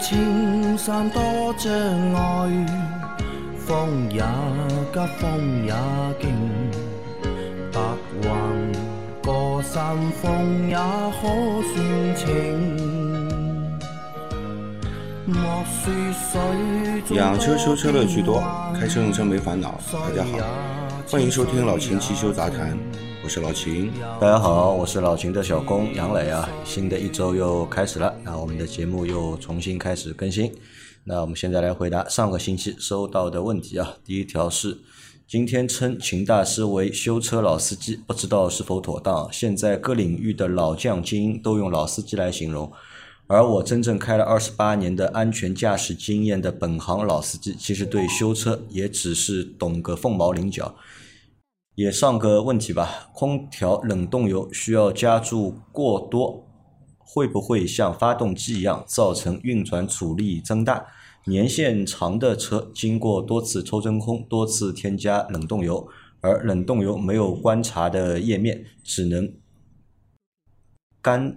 青山多障碍，风也急，风也劲，白云过山峰也可算情。莫说水中养车修车乐趣多，开车用车没烦恼。大家好，欢迎收听老秦汽修杂谈，我是老秦。大家好，我是老秦的小工杨磊啊。新的一周又开始了，的节目又重新开始更新。那我们现在来回答上个星期收到的问题啊。第一条是，今天称秦大师为修车老司机，不知道是否妥当。现在各领域的老将精英都用老司机来形容，而我真正开了二十八年的安全驾驶经验的本行老司机，其实对修车也只是懂个凤毛麟角。也上个问题吧，空调冷冻油需要加注过多，会不会像发动机一样造成运转阻力增大？年限长的车经过多次抽真空，多次添加冷冻油，而冷冻油没有观察的页面，只能干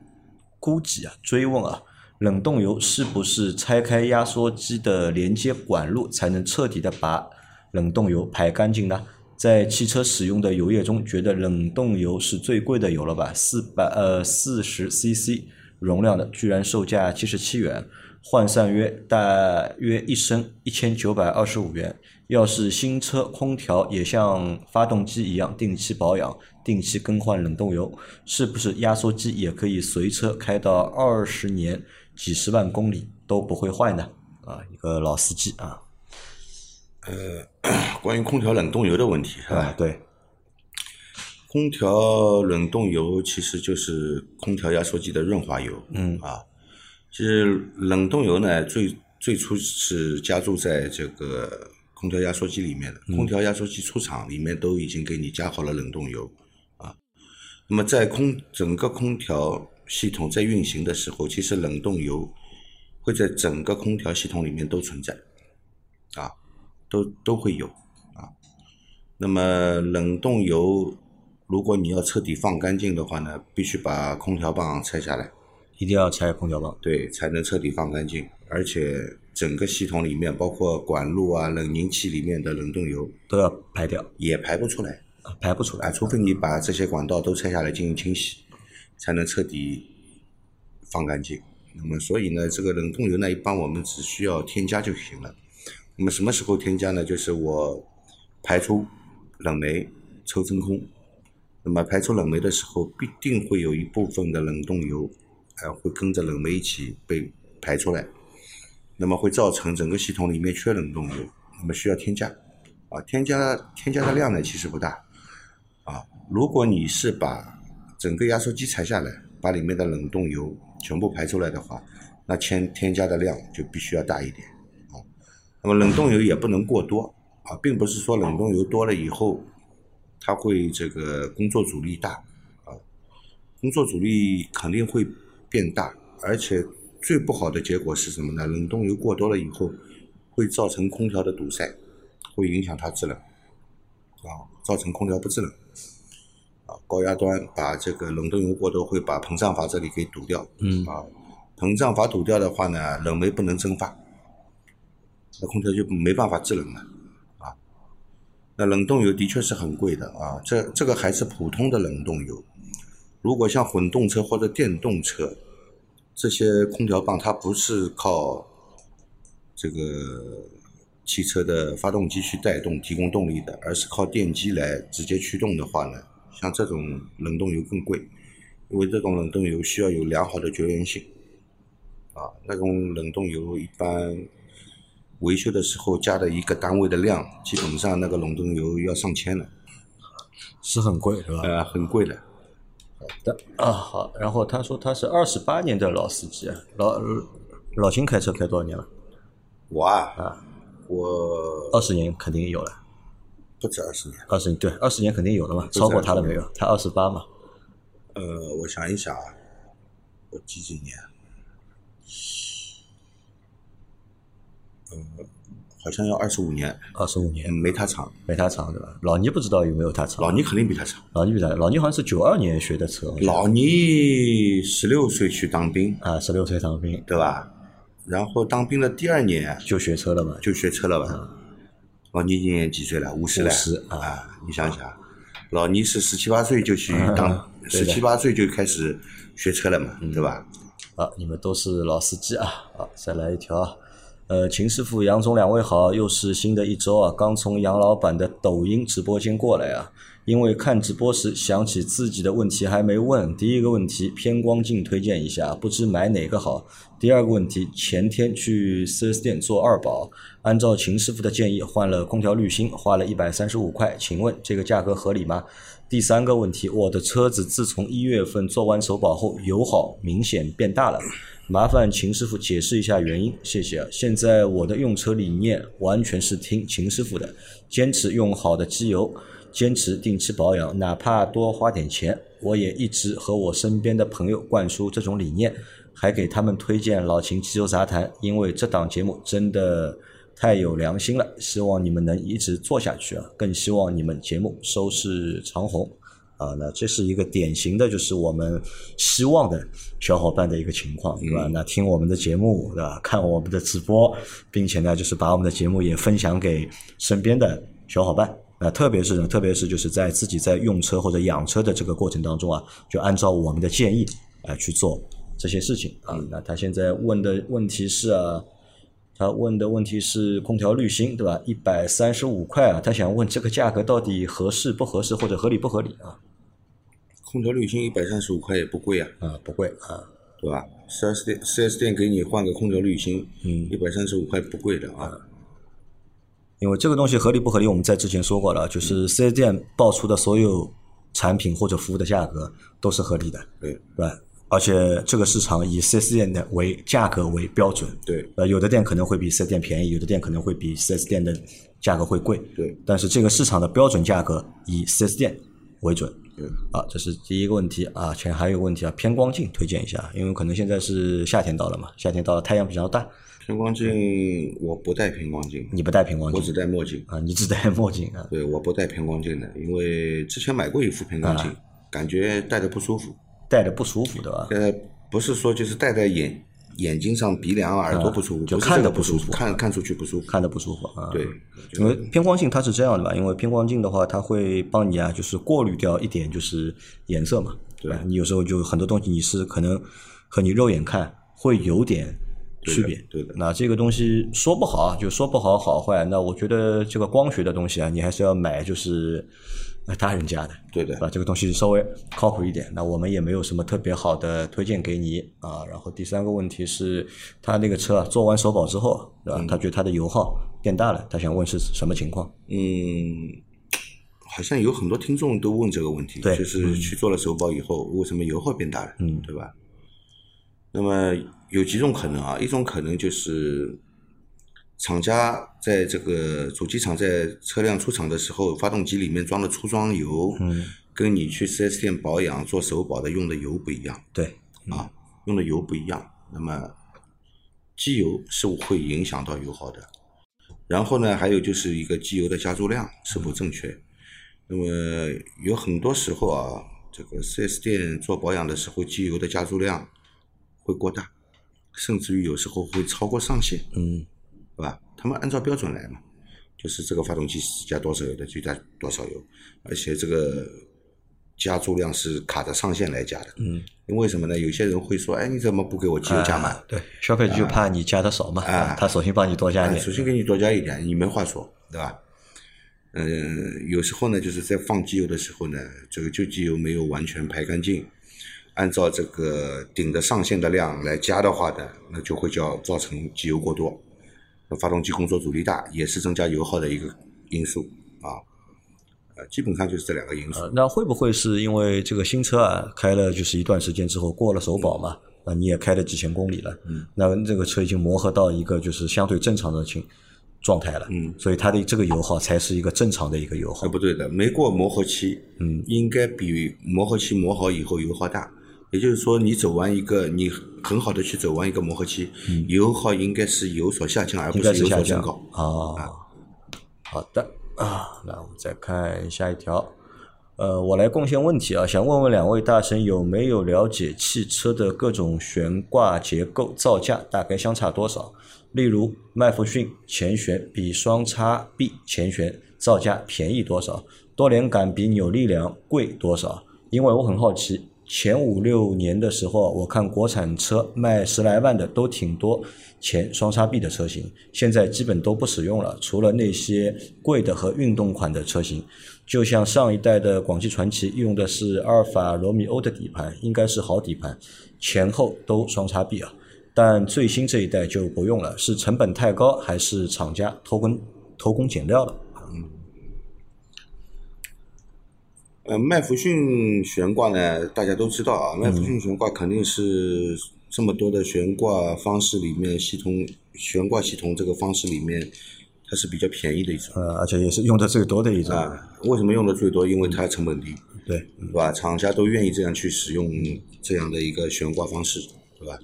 估计啊，追问啊，冷冻油是不是拆开压缩机的连接管路才能彻底的把冷冻油排干净呢？在汽车使用的油液中，觉得冷冻油是最贵的油了吧？四百呃四十 CC 容量的，居然售价七十七元，换算约大约一升一千九百二十五元。要是新车空调也像发动机一样定期保养、定期更换冷冻油，是不是压缩机也可以随车开到二十年、几十万公里都不会坏呢？啊，一个老司机啊，呃 关于空调冷冻油的问题是吧？啊，对，空调冷冻油其实就是空调压缩机的润滑油。嗯啊，其实冷冻油呢，最最初是加注在这个空调压缩机里面的。空调压缩机出厂里面都已经给你加好了冷冻油啊。那么在空整个空调系统在运行的时候，其实冷冻油会在整个空调系统里面都存在啊，都都会有啊。那么冷冻油，如果你要彻底放干净的话呢，必须把空调棒拆下来，一定要拆空调棒。对，才能彻底放干净。而且整个系统里面，包括管路啊、冷凝器里面的冷冻油都要排掉，也排不出来啊排不出啊，来。除非你把这些管道都拆下来进行清洗，才能彻底放干净。那么，所以呢，这个冷冻油呢，一般我们只需要添加就行了。那么什么时候添加呢？就是我排出冷媒抽真空，那么排出冷媒的时候，必定会有一部分的冷冻油，啊，会跟着冷媒一起被排出来，那么会造成整个系统里面缺冷冻油，那么需要添加，啊，添加添加的量呢其实不大，啊，如果你是把整个压缩机拆下来，把里面的冷冻油全部排出来的话，那添添加的量就必须要大一点，啊，那么冷冻油也不能过多，啊，并不是说冷冻油多了以后，它会这个工作阻力大，啊，工作阻力肯定会变大，而且最不好的结果是什么呢？冷冻油过多了以后，会造成空调的堵塞，会影响它制冷，啊，造成空调不制冷。啊，高压端把这个冷冻油过多，会把膨胀阀这里给堵掉。嗯啊，膨胀阀堵掉的话呢，冷媒不能蒸发，那空调就没办法制冷了。那冷冻油的确是很贵的啊，这这个还是普通的冷冻油。如果像混动车或者电动车，这些空调棒它不是靠这个汽车的发动机去带动提供动力的，而是靠电机来直接驱动的话呢，像这种冷冻油更贵，因为这种冷冻油需要有良好的绝缘性，啊，那种冷冻油一般维修的时候加的一个单位的量，基本上那个冷冻油要上千了，是很贵，是吧？呃，很贵的。好的啊，好。然后他说他是二十八年的老司机，啊，老老秦开车开多少年了？我啊，啊，我二十年肯定有了，不止二十年。二十年对，二十年肯定有了嘛，超过他了没有？他二十八嘛，呃，我想一想啊，我几几年？呃，好像要二十五年，二十五年嗯，没他长。没他长对吧？老倪不知道有没有他长，老倪肯定比他长。老倪比他，老倪好像是九二年学的车，老倪十六岁去当兵，啊，十六岁当兵，对吧？然后当兵的第二年就学车了嘛，就学车了吧？老倪今年几岁了？五十了。50啊啊！你想想，老倪是十七八岁就去当，十七八岁就开始学车了嘛，对吧？啊，你们都是老司机啊！好，再来一条啊。呃，秦师傅、杨总两位好，又是新的一周啊，刚从杨老板的抖音直播间过来啊。因为看直播时想起自己的问题还没问，第一个问题偏光镜推荐一下，不知买哪个好。第二个问题，前天去 4S 店做二保，按照秦师傅的建议换了空调滤芯，花了一百三十五块，请问这个价格合理吗？第三个问题，我的车子自从一月份做完首保后，油耗明显变大了，麻烦秦师傅解释一下原因，谢谢啊。现在我的用车理念完全是听秦师傅的，坚持用好的机油，坚持定期保养，哪怕多花点钱，我也一直和我身边的朋友灌输这种理念，还给他们推荐老秦机油杂谈，因为这档节目真的。太有良心了，希望你们能一直做下去啊！更希望你们节目收视长虹啊！那这是一个典型的，就是我们希望的小伙伴的一个情况，对吧？那听我们的节目，对吧？看我们的直播，并且呢，就是把我们的节目也分享给身边的小伙伴。那特别是呢，特别是就是在自己在用车或者养车的这个过程当中啊，就按照我们的建议啊去做这些事情啊。那他现在问的问题是啊。他问的问题是空调滤芯，对吧？一百三十五块啊，他想问这个价格到底合适不合适，或者合理不合理啊？空调滤芯一百三十五块也不贵啊，啊，不贵啊，对吧？四 S 店四 S 店给你换个空调滤芯，嗯一百三十五块不贵的啊。因为这个东西合理不合理，我们在之前说过了，就是四 S 店报出的所有产品或者服务的价格都是合理的，对对吧？而且这个市场以四 S 店的为价格为标准，对呃，有的店可能会比四 S 店便宜，有的店可能会比四 S 店的价格会贵，对但是这个市场的标准价格以四 S 店为准。对啊，这是第一个问题啊。前还有一个问题啊，偏光镜推荐一下，因为可能现在是夏天到了嘛，夏天到了，太阳比较大，偏光镜我不戴偏光镜，你不戴偏光镜我只戴墨镜。啊，你只戴墨镜啊，对，我不戴偏光镜的，因为之前买过一副偏光镜，啊感觉戴着不舒服。戴着不舒服，对吧？呃，不是说就是戴在眼眼睛上、鼻梁、耳朵不舒服，啊就看着不舒服看看出去不舒服。看着不舒服啊。对，因为偏光镜它是这样的吧？因为偏光镜的话，它会帮你啊，就是过滤掉一点就是颜色嘛。对吧你有时候就很多东西你是可能和你肉眼看会有点区别。对的对的那这个东西说不好，就说不好好坏。那我觉得这个光学的东西啊，你还是要买就是呃大人家的。对的把这个东西稍微靠谱一点。那我们也没有什么特别好的推荐给你啊。然后第三个问题是，他那个车啊做完首保之后，对吧？嗯他觉得他的油耗变大了，他想问是什么情况？嗯，好像有很多听众都问这个问题，对就是去做了首保以后，为什么油耗变大了？嗯对吧？那么有几种可能啊，一种可能就是厂家在这个主机厂在车辆出厂的时候，发动机里面装的初装油，嗯，跟你去 4S 店保养做首保的用的油不一样对，啊，用的油不一样，那么机油是会影响到油耗的。然后呢，还有就是一个机油的加注量是否正确。那么有很多时候啊，这个 4S 店做保养的时候，机油的加注量会过大，甚至于有时候会超过上限，嗯对吧？他们按照标准来嘛，就是这个发动机是加多少油的就加多少油，而且这个加注量是卡着上限来加的。嗯，因为什么呢？有些人会说，哎，你怎么不给我机油加满？啊对，消费者就怕你加的少嘛，啊他索性帮你多加一，点首。先给你多加一点，你没话说，对吧？嗯，有时候呢，就是在放机油的时候呢，这个旧机油没有完全排干净，按照这个顶的上限的量来加的话呢，那就会叫造成机油过多，那发动机工作阻力大，也是增加油耗的一个因素啊。呃，基本上就是这两个因素。呃，那会不会是因为这个新车啊，开了就是一段时间之后过了首保嘛？那你也开了几千公里了，嗯，那这个车已经磨合到一个就是相对正常的情状态了，嗯，所以它的这个油耗才是一个正常的一个油耗啊，。不对的，没过磨合期，嗯，应该比磨合期磨好以后油耗大。也就是说，你走完一个，你很好的去走完一个磨合期，油耗应该是有所下降，而不是有所增高。啊。好的啊，那我们再看下一条。呃，我来贡献问题啊，想问问两位大神有没有了解汽车的各种悬挂结构造价大概相差多少？例如麦弗逊前悬比双叉臂前悬造价便宜多少？多连杆比扭力梁贵多少？因为我很好奇，前五六年的时候，我看国产车卖十来万的都挺多前双叉臂的车型，现在基本都不使用了，除了那些贵的和运动款的车型。就像上一代的广汽传祺用的是阿尔法罗密欧的底盘，应该是好底盘，前后都双叉臂啊。但最新这一代就不用了，是成本太高，还是厂家偷工偷工减料了？呃，麦弗逊悬挂呢，大家都知道啊，麦弗逊悬挂肯定是这么多的悬挂方式里面，系统悬挂系统这个方式里面，它是比较便宜的一种呃，而且也是用的最多的一种。啊。为什么用的最多？因为它成本低，对，对吧？厂家都愿意这样去使用这样的一个悬挂方式，对吧？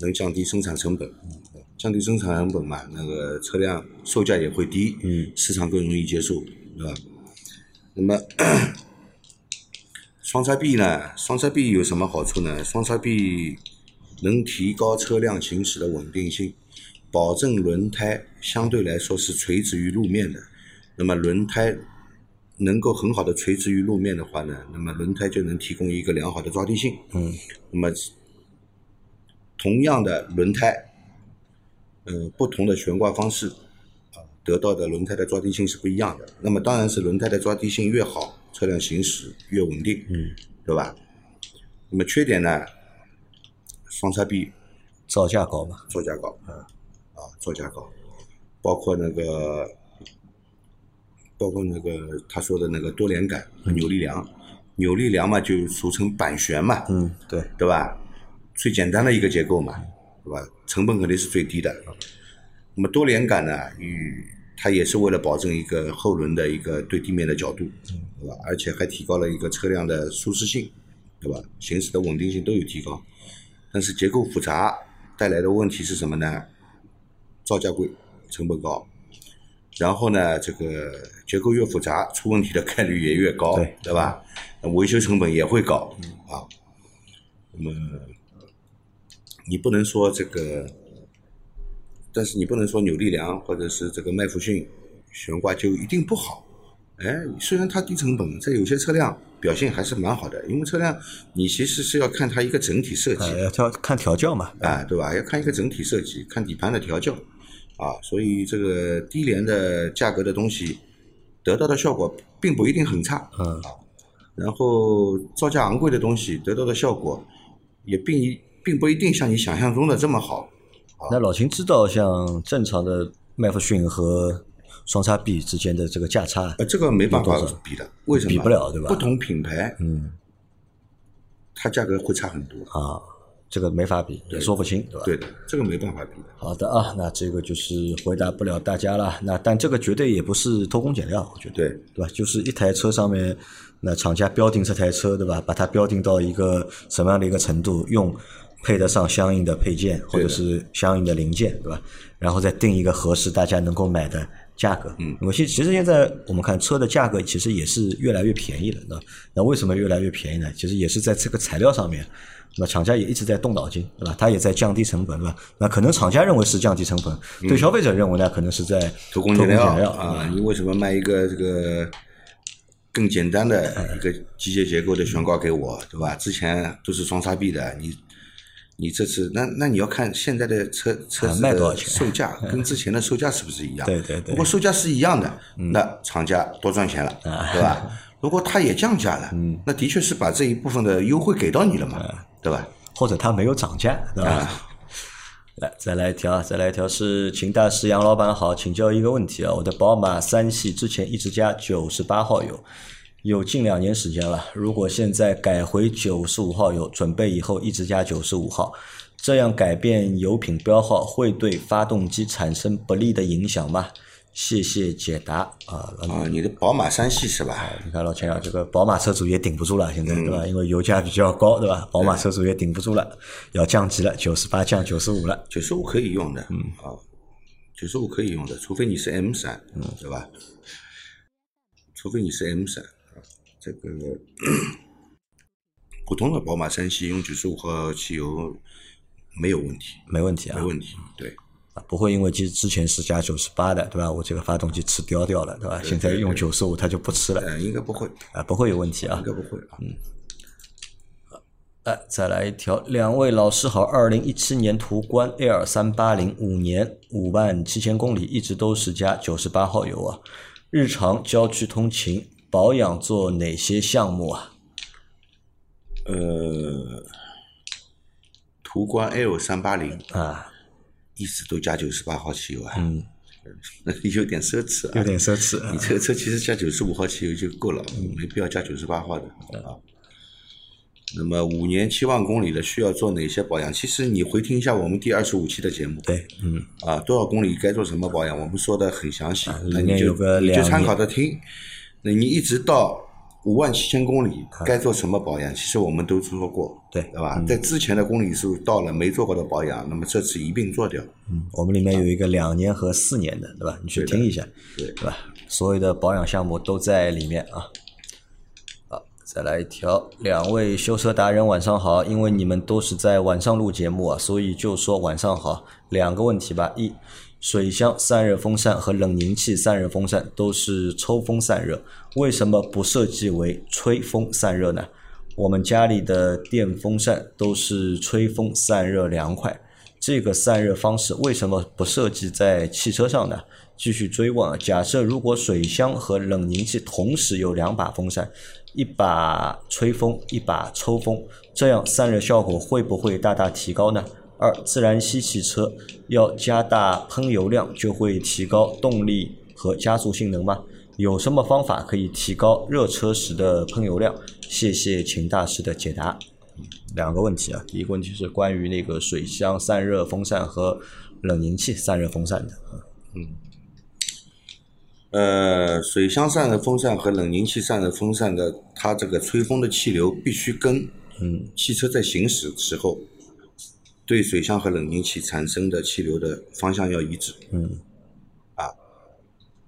能降低生产成本，降低生产成本嘛，那个车辆售价也会低，嗯，市场更容易接受，对吧？那么双叉臂呢？双叉臂有什么好处呢？双叉臂能提高车辆行驶的稳定性，保证轮胎相对来说是垂直于路面的。那么轮胎能够很好的垂直于路面的话呢，那么轮胎就能提供一个良好的抓地性。嗯，那么同样的轮胎，呃，不同的悬挂方式啊，得到的轮胎的抓地性是不一样的。那么当然是轮胎的抓地性越好，车辆行驶越稳定，嗯，对吧？那么缺点呢，双叉臂造价高嘛。造价高，啊，啊，造价高，包括那个，包括那个他说的那个多连杆和扭力梁，扭力梁嘛就俗称板悬嘛，嗯，对，对吧？最简单的一个结构嘛，对吧？成本肯定是最低的。那么多连杆呢，与它也是为了保证一个后轮的一个对地面的角度，对吧？而且还提高了一个车辆的舒适性，对吧？行驶的稳定性都有提高。但是结构复杂带来的问题是什么呢？造价贵，成本高。然后呢，这个结构越复杂，出问题的概率也越高，对对吧？那维修成本也会高啊。那么你不能说这个，但是你不能说扭力梁或者是这个麦弗逊悬挂就一定不好。哎，虽然它低成本，在有些车辆表现还是蛮好的，因为车辆你其实是要看它一个整体设计。呃，要调看调教嘛。啊，对吧？要看一个整体设计，看底盘的调教，啊，所以这个低廉的价格的东西得到的效果并不一定很差，嗯，然后造价昂贵的东西得到的效果也并一并不一定像你想象中的这么好。那老秦知道像正常的麦弗逊和双叉臂之间的这个价差，呃，这个没办法比的，为什么？比不了对吧不同品牌嗯它价格会差很多。啊，这个没法比，也说不清，对吧？对的，这个没办法比的。好的啊，那这个就是回答不了大家了。那但这个绝对也不是偷工减料，我觉得，对，对吧？就是一台车上面，那厂家标定这台车，对吧？把它标定到一个什么样的一个程度，用配得上相应的配件或者是相应的零件，对吧？然后再定一个合适大家能够买的价格。嗯，那么其实其实现在我们看车的价格其实也是越来越便宜了，那那为什么越来越便宜呢？其实也是在这个材料上面。那厂家也一直在动脑筋，对吧？他也在降低成本，对吧？那可能厂家认为是降低成本，对消费者认为呢，可能是在偷工减料啊！你为什么卖一个这个更简单的一个机械结构的悬挂给我，对吧？之前都是双叉臂的，你你这次那那你要看现在的车车子的卖多少钱售价跟之前的售价是不是一样？对对对如果售价是一样的，那厂家多赚钱了，对吧？如果他也降价了，那的确是把这一部分的优惠给到你了嘛，对吧？或者它没有涨价，对吧？来，再来一条，再来一条是秦大师杨老板好，请教一个问题啊，我的宝马三系之前一直加九十八号油，有近两年时间了，如果现在改回九十五号油，准备以后一直加九十五号，这样改变油品标号会对发动机产生不利的影响吗？谢谢解答啊，啊，你的宝马三系是吧？你看老钱啊，这个宝马车主也顶不住了，现在对吧？因为油价比较高，对吧？宝马车主也顶不住了，要降级了，九十八降九十五了。九十五可以用的，嗯啊，九十五可以用的，除非你是 M 三，嗯，对吧？除非你是 M 三，啊这个普通的宝马三系用九十五号汽油没有问题，没问题啊，没问题，对。啊，不会因为之之前是加九十八的，对吧？我这个发动机吃叼掉了，对吧？现在用九十五，它就不吃了。呃，应该不会，啊，不会有问题啊应。该不会啊。嗯，哎，再来一条，两位老师好。二零一七年途观 L 三八零五年五万七千公里，一直都是加九十八号油啊。日常郊区通勤保养做哪些项目啊？呃，途观 L 三八零啊，一直都加九十八号汽油啊，嗯，有点奢侈啊。有点奢侈啊你。这个车其实加九十五号汽油就够了，没必要加九十八号的啊。那么五年七万公里的需要做哪些保养？其实你回听一下我们第二十五期的节目，对，嗯，啊，多少公里该做什么保养，我们说的很详细，那你就你就参考着听。那你一直到五万七千公里啊该做什么保养？其实我们都做过，对对吧？在之前的公里数到了没做过的保养，那么这次一并做掉。嗯，我们里面有一个两年和四年的，对吧？你去听一下，对对吧？所有的保养项目都在里面啊。好，再来一条，两位修车达人晚上好，因为你们都是在晚上录节目啊，所以就说晚上好。两个问题吧，一，水箱散热风扇和冷凝器散热风扇都是抽风散热，为什么不设计为吹风散热呢？我们家里的电风扇都是吹风散热凉快，这个散热方式为什么不设计在汽车上呢？继续追问啊，假设如果水箱和冷凝器同时有两把风扇，一把吹风，一把抽风，这样散热效果会不会大大提高呢？二，自然吸气车要加大喷油量，就会提高动力和加速性能吗？有什么方法可以提高热车时的喷油量？谢谢秦大师的解答。两个问题啊，第一个问题是关于那个水箱散热风扇和冷凝器散热风扇的。嗯呃，水箱散热风扇和冷凝器散热风扇的，它这个吹风的气流必须跟嗯汽车在行驶时候对水箱和冷凝器产生的气流的方向要一致。嗯。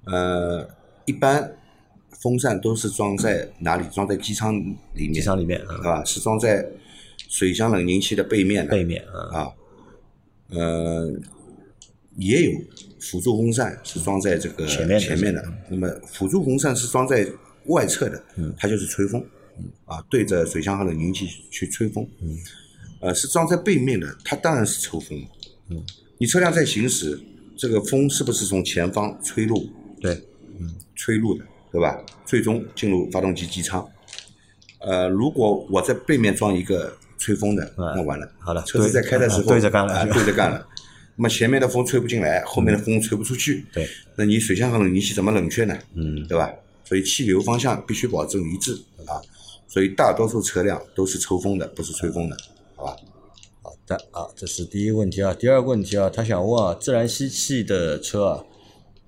呃，一般风扇都是装在哪里？装在机舱里面，机舱里面啊。对吧？是装在水箱冷凝器的背面的。背面啊。啊。呃，也有辅助风扇是装在这个前面的前面的，那么辅助风扇是装在外侧的，它就是吹风，啊，对着水箱和冷凝器去吹风，呃，是装在背面的，它当然是抽风，嗯你车辆在行驶，这个风是不是从前方吹入？对，嗯吹入的，对吧？最终进入发动机机舱。呃，如果我在背面装一个吹风的，那完了。好了车子在开的时候对对着干了啊对着干了。那么前面的风吹不进来，后面的风吹不出去。对，那你水箱和冷凝器怎么冷却呢？嗯，对吧？所以气流方向必须保证一致啊。所以大多数车辆都是抽风的，不是吹风的，好吧？好的啊，这是第一个问题啊。第二个问题啊，他想问啊，自然吸气的车啊，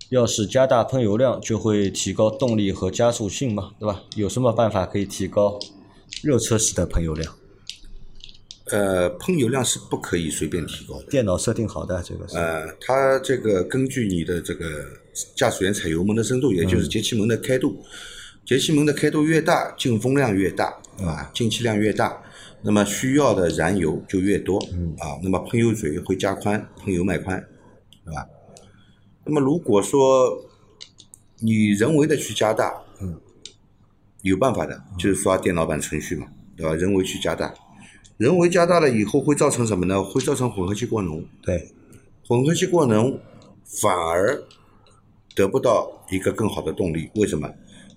要是加大喷油量，就会提高动力和加速性嘛，对吧？有什么办法可以提高热车时的喷油量？呃，喷油量是不可以随便提高的。电脑设定好的这个是，呃，它这个根据你的这个驾驶员踩油门的深度，也就是节气门的开度，节气门的开度越大，进风量越大，啊，进气量越大，那么需要的燃油就越多，啊，那么喷油嘴会加宽，喷油脉宽，对吧？那么如果说你人为的去加大，嗯，有办法的，就是刷电脑版程序嘛，对吧？人为去加大，人为加大了以后会造成什么呢？会造成混合气过浓，对，混合气过浓反而得不到一个更好的动力。为什么？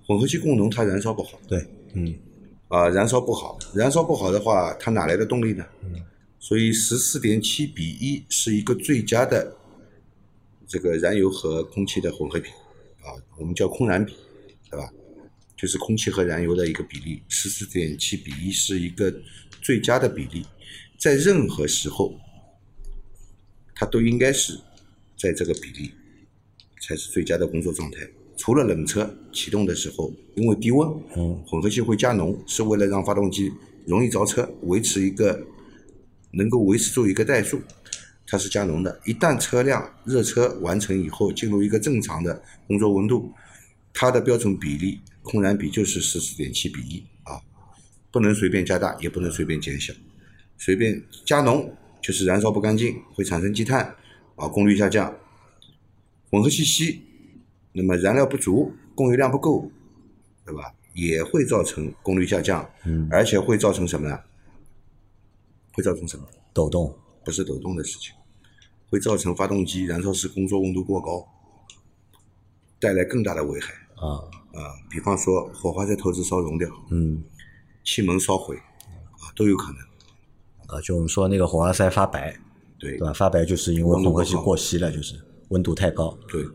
混合气过浓它燃烧不好对，嗯，啊、燃烧不好，燃烧不好的话，它哪来的动力呢？所以十四点七比一是一个最佳的这个燃油和空气的混合比啊，我们叫空燃比，对吧？就是空气和燃油的一个比例，十四点七比一是一个最佳的比例，在任何时候，它都应该是在这个比例才是最佳的工作状态。除了冷车启动的时候，因为低温，嗯，混合气会加浓，是为了让发动机容易着车，维持一个能够维持住一个怠速，它是加浓的。一旦车辆热车完成以后，进入一个正常的工作温度，它的标准比例空燃比就是十四点七比一啊，不能随便加大，也不能随便减小，随便加浓就是燃烧不干净，会产生积碳啊，功率下降，混合气稀，那么燃料不足，供油量不够，对吧？也会造成功率下降，嗯而且会造成什么呢？会造成什么？抖动，不是抖动的事情，会造成发动机燃烧室工作温度过高，带来更大的危害啊，啊。比方说火花塞头子烧熔掉，嗯，气门烧毁啊，都有可能。啊，就我们说那个火花塞发白，对对吧？发白就是因为温度混合气过稀了，就是温度太高。对，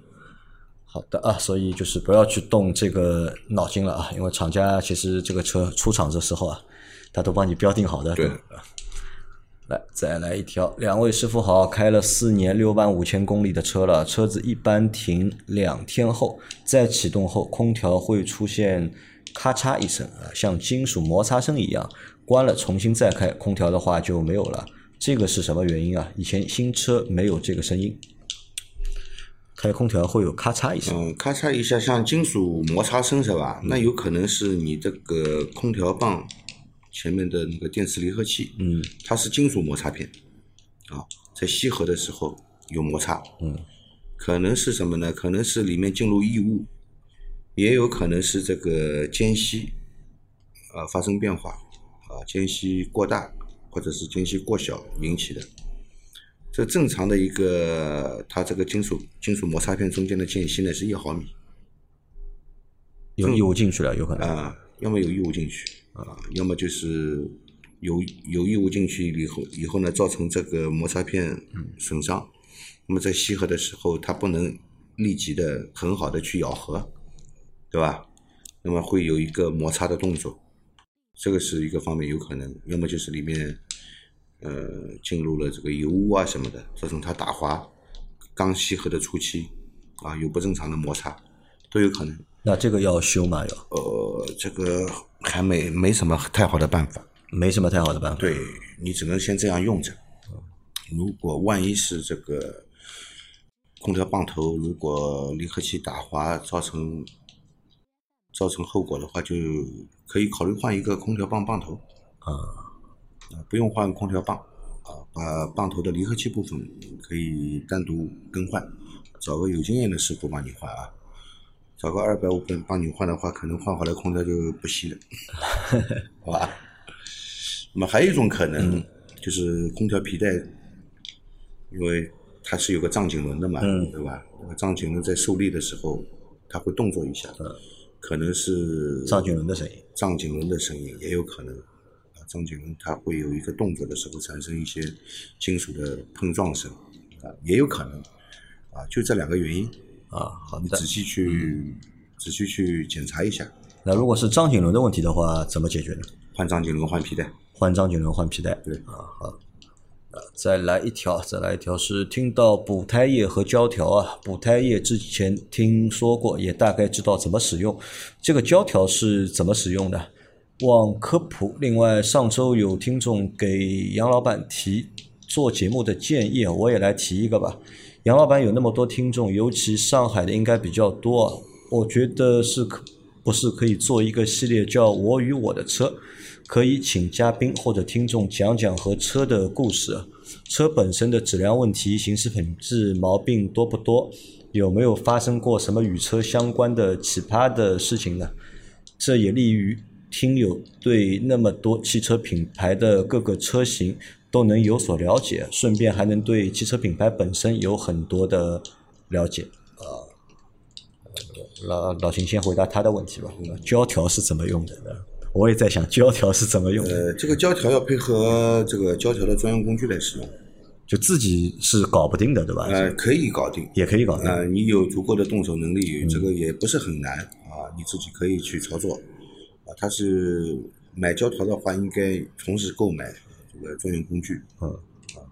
好的啊，所以就是不要去动这个脑筋了啊，因为厂家其实这个车出厂的时候啊，他都帮你标定好的。对吧来，再来一条，两位师傅好，开了四年六万五千公里的车了，车子一般停两天后再启动后，空调会出现咔嚓一声啊，像金属摩擦声一样，关了重新再开，空调的话就没有了。这个是什么原因啊？以前新车没有这个声音，开空调会有咔嚓一下。嗯，咔嚓一下像金属摩擦声是吧？那有可能是你这个空调棒前面的那个电磁离合器，嗯，它是金属摩擦片啊，在吸合的时候有摩擦，嗯，可能是什么呢？可能是里面进入异物，也有可能是这个间隙啊发生变化啊，间隙过大或者是间隙过小引起的。这正常的一个，它这个金属金属摩擦片中间的间隙呢是一毫米有异物进去了，有可能。啊，要么有异物进去啊，要么就是有有异物进去以后以后呢，造成这个摩擦片损伤。那么在吸合的时候，它不能立即的很好的去咬合，对吧？那么会有一个摩擦的动作，这个是一个方面有可能，要么就是里面呃进入了这个油污啊什么的，造成它打滑，刚吸合的初期啊有不正常的摩擦，都有可能。那这个要修吗？要呃，这个还没没什么太好的办法，没什么太好的办法。对你只能先这样用着。如果万一是这个空调棒头如果离合器打滑造成造成后果的话，就可以考虑换一个空调棒棒头啊，啊，不用换空调棒啊，把棒头的离合器部分可以单独更换，找个有经验的师傅帮你换啊。找个二百五本帮你换的话，可能换回来空调就不吸了，好吧？那么还有一种可能、就是空调皮带，因为它是有个胀紧轮的嘛，嗯对吧？那个胀紧轮在受力的时候，它会动作一下，可能是胀紧轮的声音。胀紧轮的声音也有可能啊，胀紧轮它会有一个动作的时候产生一些金属的碰撞声啊，也有可能啊，就这两个原因，啊，好你仔。细去仔细去检查一下，那如果是张紧轮的问题的话，怎么解决呢？换张紧轮换皮带。换张紧轮换皮带。对啊，好。啊，再来一条，再来一条是听到补胎液和胶条啊，补胎液之前听说过，也大概知道怎么使用。这个胶条是怎么使用的？望科普。另外，上周有听众给杨老板提做节目的建议，我也来提一个吧。杨老板有那么多听众，尤其上海的应该比较多啊，我觉得是可不是可以做一个系列叫“我与我的车”，可以请嘉宾或者听众讲讲和车的故事，车本身的质量问题、行驶品质毛病多不多，有没有发生过什么与车相关的奇葩的事情呢？这也利于听友对那么多汽车品牌的各个车型都能有所了解，顺便还能对汽车品牌本身有很多的了解。啊，老老秦先回答他的问题吧。胶条是怎么用的？我也在想胶条是怎么用的，呃，这个胶条要配合这个胶条的专用工具来使用，就自己是搞不定的，对吧？呃，可以搞定，也可以搞定。呃，你有足够的动手能力，这个也不是很难啊，你自己可以去操作啊。它是买胶条的话，应该同时购买这个专用工具，嗯啊，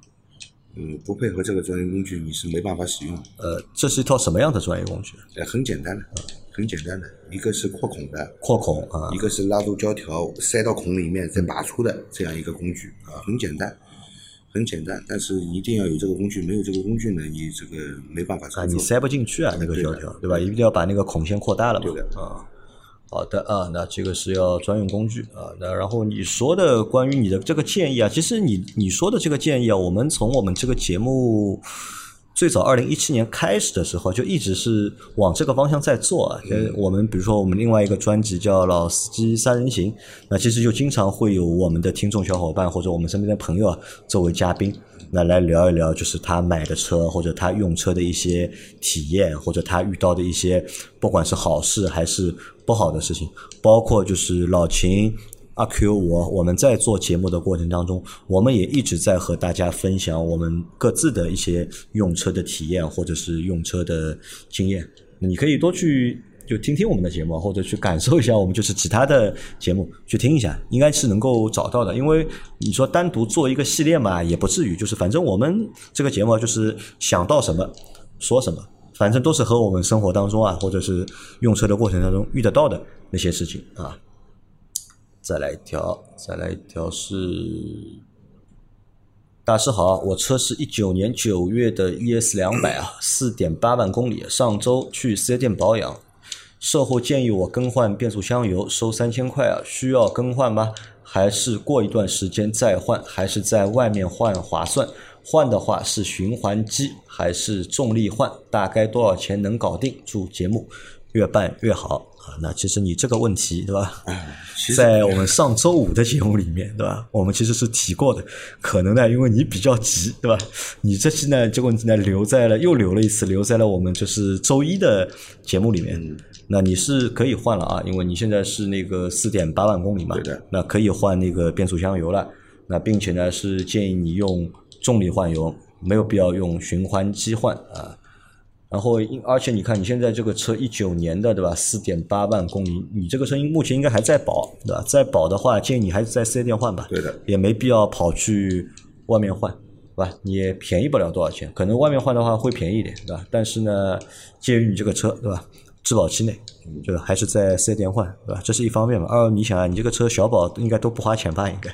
嗯，不配合这个专用工具，你是没办法使用的。呃，这是一套什么样的专业工具？呃，很简单的，很简单的，一个是扩孔的，扩孔啊一，个是拉住胶条塞到孔里面再拔出的这样一个工具啊，很简单，很简单，但是一定要有这个工具，没有这个工具呢，你这个没办法啊，操作。你塞不进去啊，那个胶条，对吧？一定要把那个孔先扩大了嘛。对的啊，好的啊，那这个是要专用工具啊。那然后你说的关于你的这个建议啊，其实你你说的这个建议啊，我们从我们这个节目最早二零一七年开始的时候，就一直是往这个方向在做啊。呃我们比如说我们另外一个专辑叫《老司机三人行》，那其实就经常会有我们的听众小伙伴或者我们身边的朋友啊作为嘉宾。那来聊一聊，就是他买的车或者他用车的一些体验，或者他遇到的一些不管是好事还是不好的事情，包括就是老秦、阿 Q 我我们在做节目的过程当中，我们也一直在和大家分享我们各自的一些用车的体验或者是用车的经验。你可以多去就听听我们的节目，或者去感受一下我们就是其他的节目，去听一下，应该是能够找到的。因为你说单独做一个系列嘛，也不至于，就是反正我们这个节目就是想到什么说什么，反正都是和我们生活当中啊，或者是用车的过程当中遇得到的那些事情啊。再来一条，再来一条是大师好，我车是一九年九月的 ES 两百啊，四点八万公里，上周去四 S 店保养，售后建议我更换变速箱油，收三千块啊，需要更换吗？还是过一段时间再换？还是在外面换划算？换的话是循环机还是重力换？大概多少钱能搞定？祝节目越办越好啊！那其实你这个问题对吧？在我们上周五的节目里面，对吧？我们其实是提过的，可能呢，因为你比较急，对吧？你这期呢，这个问题呢，留在了又留了一次，留在了我们就是周一的节目里面。那你是可以换了啊，因为你现在是那个四点八万公里嘛，对的那可以换那个变速箱油了。那并且呢，是建议你用重力换油，没有必要用循环机换啊。然后因，而且你看，你现在这个车一九年的，对吧？四点八万公里，你这个车目前应该还在保，对吧？在保的话，建议你还是在四 S 店换吧。对的也没必要跑去外面换，对吧？你也便宜不了多少钱，可能外面换的话会便宜一点，对吧？但是呢，介于你这个车，对吧？质保期内，就还是在四 S 店换，对吧？这是一方面嘛。二，你想啊，你这个车小保应该都不花钱吧？应该，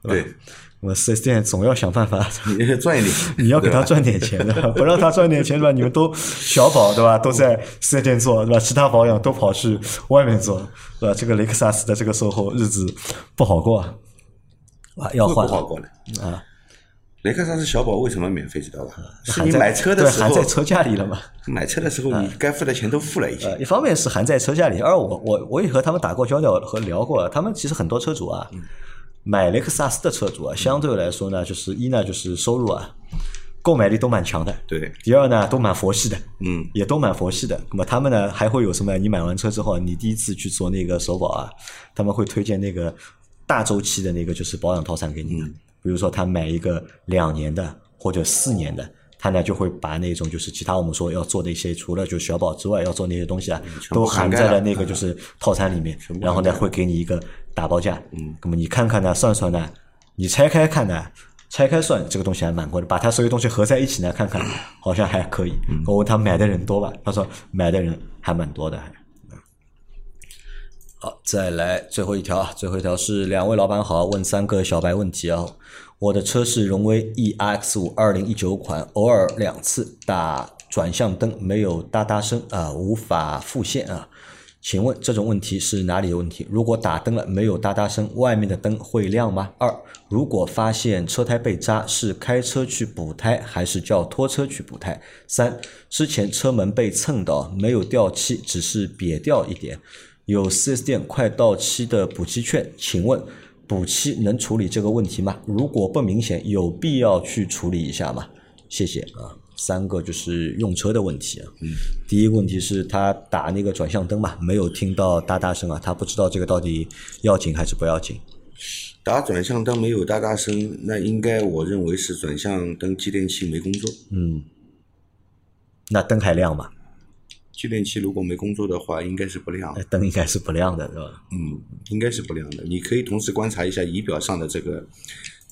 对吧？对，那么四 S 店总要想办法 你赚一点，你要给他赚点钱的，不让他赚点钱对吧？你们都小保对吧？都在四 S 店做对吧？其他保养都跑去外面做对吧？这个雷克萨斯的这个售后日子不好过啊，啊要会换不好过的。啊，雷克萨斯小保为什么免费，知道吧？是你买车的对时候，含在车价里了嘛？买车的时候你该付的钱都付了已经。呃，一方面是含在车价里，二我我我也和他们打过交道和聊过，他们其实很多车主啊，买雷克萨斯的车主啊，相对来说呢，就是一呢就是收入啊，购买力都蛮强的，对，第二呢，都蛮佛系的，嗯，也都蛮佛系的。那么他们呢，还会有什么？你买完车之后，你第一次去做那个首保啊，他们会推荐那个大周期的那个就是保养套餐给你。嗯比如说他买一个两年的或者四年的，他呢就会把那种就是其他我们说要做的一些，除了就小保之外要做那些东西啊，都含在了那个就是套餐里面。然后呢，会给你一个打包价。嗯，那么你看看呢，算算呢，你拆开看呢，拆开算这个东西还蛮贵的，把它所有东西合在一起呢，看看好像还可以。我问他买的人多吧，他说买的人还蛮多的，还。好，再来最后一条啊，最后一条是两位老板好，问三个小白问题啊。我的车是荣威 EX 五二零一九款，偶尔两次打转向灯没有哒哒声啊，无法复现啊。请问这种问题是哪里有问题？如果打灯了没有哒哒声，外面的灯会亮吗？二，如果发现车胎被扎，是开车去补胎，还是叫拖车去补胎？三，之前车门被蹭到，没有掉漆，只是瘪掉一点，有 4S 店快到期的补漆券，请问补漆能处理这个问题吗？如果不明显，有必要去处理一下吗？谢谢啊。三个就是用车的问题啊。嗯。第一个问题是他打那个转向灯嘛，没有听到哒哒声啊，他不知道这个到底要紧还是不要紧。打转向灯没有哒哒声，那应该我认为是转向灯继电器没工作。嗯。那灯还亮吗？继电器如果没工作的话，应该是不亮的。灯应该是不亮的，是吧？嗯，应该是不亮的。你可以同时观察一下仪表上的这个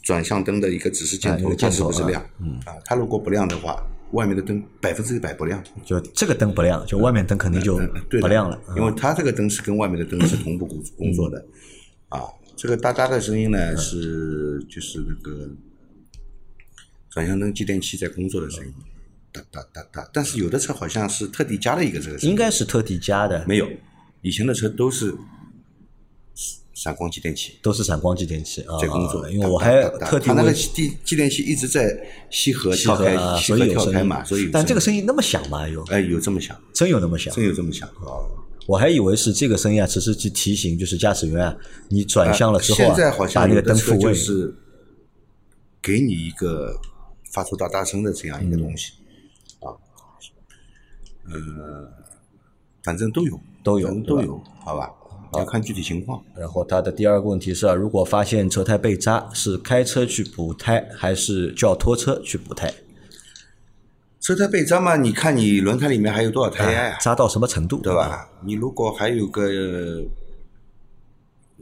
转向灯的一个指示箭头，啊那个它箭头啊是不是亮？嗯啊，它如果不亮的话，外面的灯百分之一百不亮，就这个灯不亮，就外面灯肯定就不亮了。因为它这个灯是跟外面的灯是同步工工作的。啊，这个哒哒的声音呢是就是那个转向灯继电器在工作的声音，哒哒哒哒。但是有的车好像是特地加了一个这个声音，应该是特地加的，没有，以前的车都是闪光继电器都是闪光继电器啊。在工作，因为我还特地它那个继继电器一直在吸合跳开，所以有声音跳开嘛，所以但这个声声音那么响吗？有哎有这么响，真有那么响？真有这么响。我还以为是这个声音啊，只是去提醒就是驾驶员啊，你转向了之后啊，现在好把那个灯复位。就是给你一个发出大大声的这样一个东西、啊，呃，反正都有，都有都有，好吧？要看具体情况。然后他的第二个问题是啊，如果发现车胎被扎，是开车去补胎，还是叫拖车去补胎？车胎被扎嘛，你看你轮胎里面还有多少胎压呀、扎到什么程度？对？吧？你如果还有个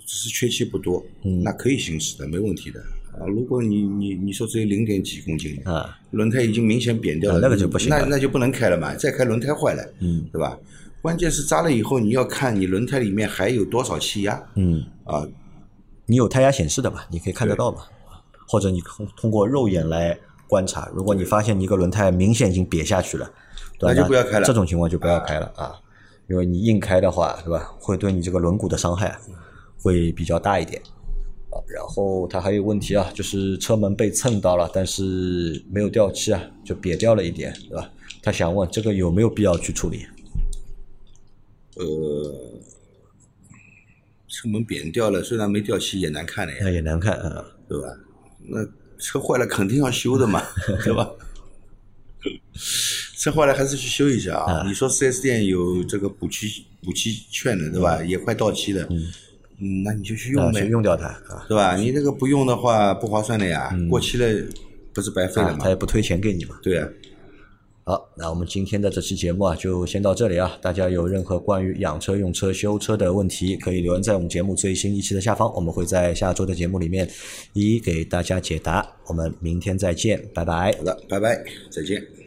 只是缺气不多，嗯那可以行驶的，没问题的。啊，如果你你你说只有零点几公斤，啊，轮胎已经明显扁掉了，啊那个就不行那那就不能开了嘛，再开轮胎坏了，嗯，对吧？关键是扎了以后，你要看你轮胎里面还有多少气压，嗯，啊，你有胎压显示的吧？你可以看得到吧？或者你通通过肉眼来观察，如果你发现你一个轮胎明显已经瘪下去了，对吧？那就不要开了这种情况就不要开了啊，因为你硬开的话，对吧？会对你这个轮毂的伤害会比较大一点。啊，然后他还有问题啊，就是车门被蹭到了，但是没有掉漆啊，就瘪掉了一点，对吧？他想问这个有没有必要去处理？呃，车门扁掉了，虽然没掉漆也难看的呀，那也难看啊。对吧？那车坏了肯定要修的嘛，对吧？车坏了还是去修一下啊！你说四 S 店有这个补漆补漆券的，对吧？也快到期了，嗯，那你就去用啊，呗去，用掉它啊，对吧？你这个不用的话不划算的呀，过期了不是白费了啊，吗他？也不退钱给你嘛。对啊，好，那我们今天的这期节目啊，就先到这里啊。大家有任何关于养车、用车、修车的问题，可以留言在我们节目最新一期的下方，我们会在下周的节目里面一一给大家解答。我们明天再见，拜拜。好的，拜拜，再见。